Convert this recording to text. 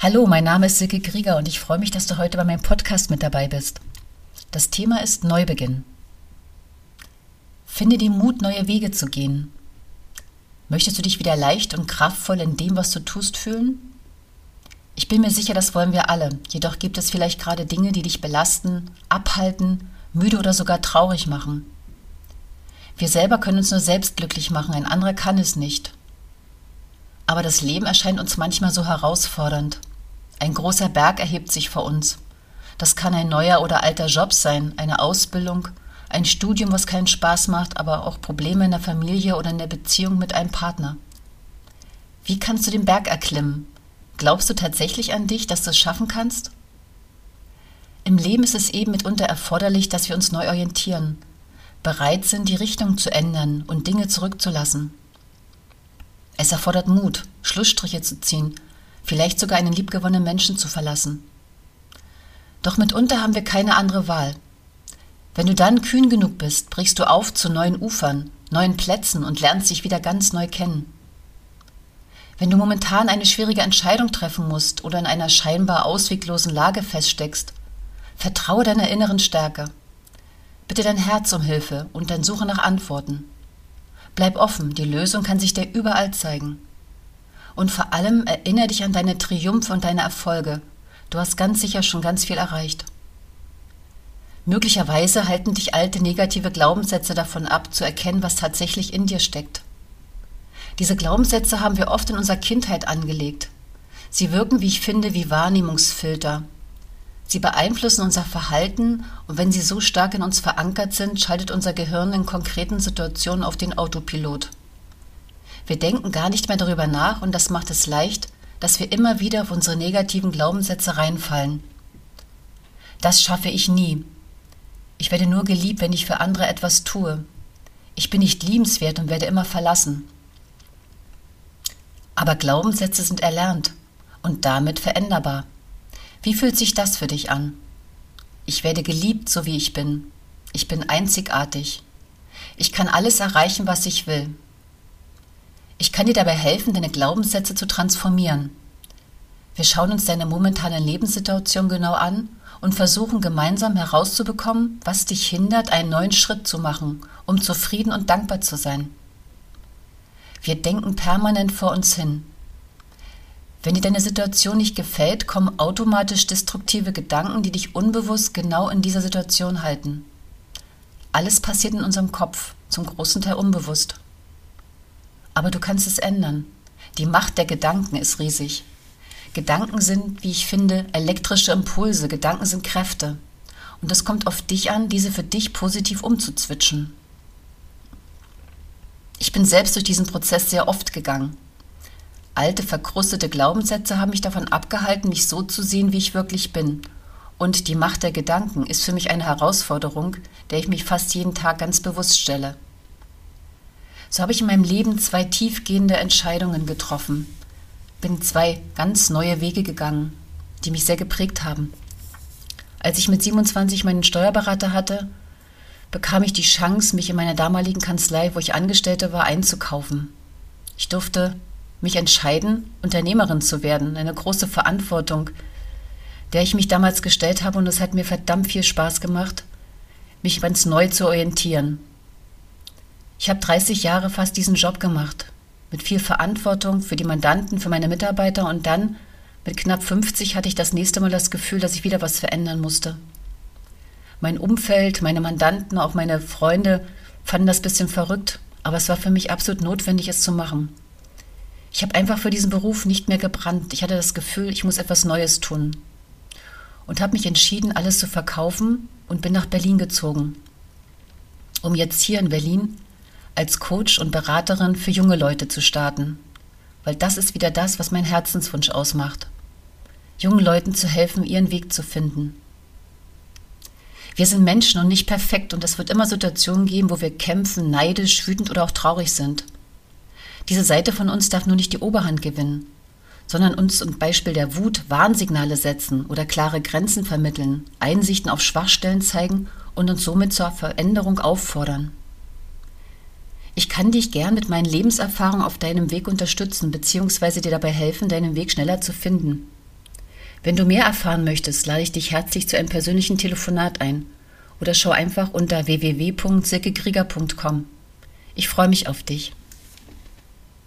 Hallo, mein Name ist Silke Grieger und ich freue mich, dass du heute bei meinem Podcast mit dabei bist. Das Thema ist Neubeginn. Finde den Mut, neue Wege zu gehen. Möchtest du dich wieder leicht und kraftvoll in dem, was du tust, fühlen? Ich bin mir sicher, das wollen wir alle. Jedoch gibt es vielleicht gerade Dinge, die dich belasten, abhalten, müde oder sogar traurig machen. Wir selber können uns nur selbst glücklich machen, ein anderer kann es nicht. Aber das Leben erscheint uns manchmal so herausfordernd. Ein großer Berg erhebt sich vor uns. Das kann ein neuer oder alter Job sein, eine Ausbildung, ein Studium, was keinen Spaß macht, aber auch Probleme in der Familie oder in der Beziehung mit einem Partner. Wie kannst du den Berg erklimmen? Glaubst du tatsächlich an dich, dass du es schaffen kannst? Im Leben ist es eben mitunter erforderlich, dass wir uns neu orientieren, bereit sind, die Richtung zu ändern und Dinge zurückzulassen. Es erfordert Mut, Schlussstriche zu ziehen, vielleicht sogar einen liebgewonnenen Menschen zu verlassen. Doch mitunter haben wir keine andere Wahl. Wenn du dann kühn genug bist, brichst du auf zu neuen Ufern, neuen Plätzen und lernst dich wieder ganz neu kennen. Wenn du momentan eine schwierige Entscheidung treffen musst oder in einer scheinbar ausweglosen Lage feststeckst, vertraue deiner inneren Stärke. Bitte dein Herz um Hilfe und dann suche nach Antworten. Bleib offen, die Lösung kann sich dir überall zeigen. Und vor allem erinnere dich an deine Triumphe und deine Erfolge. Du hast ganz sicher schon ganz viel erreicht. Möglicherweise halten dich alte negative Glaubenssätze davon ab, zu erkennen, was tatsächlich in dir steckt. Diese Glaubenssätze haben wir oft in unserer Kindheit angelegt. Sie wirken, wie ich finde, wie Wahrnehmungsfilter. Sie beeinflussen unser Verhalten und wenn sie so stark in uns verankert sind, schaltet unser Gehirn in konkreten Situationen auf den Autopilot. Wir denken gar nicht mehr darüber nach und das macht es leicht, dass wir immer wieder auf unsere negativen Glaubenssätze reinfallen. Das schaffe ich nie. Ich werde nur geliebt, wenn ich für andere etwas tue. Ich bin nicht liebenswert und werde immer verlassen. Aber Glaubenssätze sind erlernt und damit veränderbar. Wie fühlt sich das für dich an? Ich werde geliebt, so wie ich bin. Ich bin einzigartig. Ich kann alles erreichen, was ich will. Ich kann dir dabei helfen, deine Glaubenssätze zu transformieren. Wir schauen uns deine momentane Lebenssituation genau an und versuchen gemeinsam herauszubekommen, was dich hindert, einen neuen Schritt zu machen, um zufrieden und dankbar zu sein. Wir denken permanent vor uns hin. Wenn dir deine Situation nicht gefällt, kommen automatisch destruktive Gedanken, die dich unbewusst genau in dieser Situation halten. Alles passiert in unserem Kopf, zum großen Teil unbewusst. Aber du kannst es ändern. Die Macht der Gedanken ist riesig. Gedanken sind, wie ich finde, elektrische Impulse, Gedanken sind Kräfte. Und es kommt auf dich an, diese für dich positiv umzuzwitschen. Ich bin selbst durch diesen Prozess sehr oft gegangen. Alte, verkrustete Glaubenssätze haben mich davon abgehalten, mich so zu sehen, wie ich wirklich bin. Und die Macht der Gedanken ist für mich eine Herausforderung, der ich mich fast jeden Tag ganz bewusst stelle. So habe ich in meinem Leben zwei tiefgehende Entscheidungen getroffen, bin zwei ganz neue Wege gegangen, die mich sehr geprägt haben. Als ich mit 27 meinen Steuerberater hatte, bekam ich die Chance, mich in meiner damaligen Kanzlei, wo ich Angestellte war, einzukaufen. Ich durfte mich entscheiden, Unternehmerin zu werden, eine große Verantwortung, der ich mich damals gestellt habe und es hat mir verdammt viel Spaß gemacht, mich ganz neu zu orientieren. Ich habe 30 Jahre fast diesen Job gemacht, mit viel Verantwortung für die Mandanten, für meine Mitarbeiter und dann mit knapp 50 hatte ich das nächste Mal das Gefühl, dass ich wieder was verändern musste mein Umfeld, meine Mandanten, auch meine Freunde fanden das ein bisschen verrückt, aber es war für mich absolut notwendig, es zu machen. Ich habe einfach für diesen Beruf nicht mehr gebrannt. Ich hatte das Gefühl, ich muss etwas Neues tun. Und habe mich entschieden, alles zu verkaufen und bin nach Berlin gezogen, um jetzt hier in Berlin als Coach und Beraterin für junge Leute zu starten. Weil das ist wieder das, was mein Herzenswunsch ausmacht. Jungen Leuten zu helfen, ihren Weg zu finden. Wir sind Menschen und nicht perfekt und es wird immer Situationen geben, wo wir kämpfen, neidisch, wütend oder auch traurig sind. Diese Seite von uns darf nur nicht die Oberhand gewinnen, sondern uns zum Beispiel der Wut Warnsignale setzen oder klare Grenzen vermitteln, Einsichten auf Schwachstellen zeigen und uns somit zur Veränderung auffordern. Ich kann dich gern mit meinen Lebenserfahrungen auf deinem Weg unterstützen bzw. dir dabei helfen, deinen Weg schneller zu finden. Wenn du mehr erfahren möchtest, lade ich dich herzlich zu einem persönlichen Telefonat ein oder schau einfach unter www.silkekrieger.com. Ich freue mich auf dich.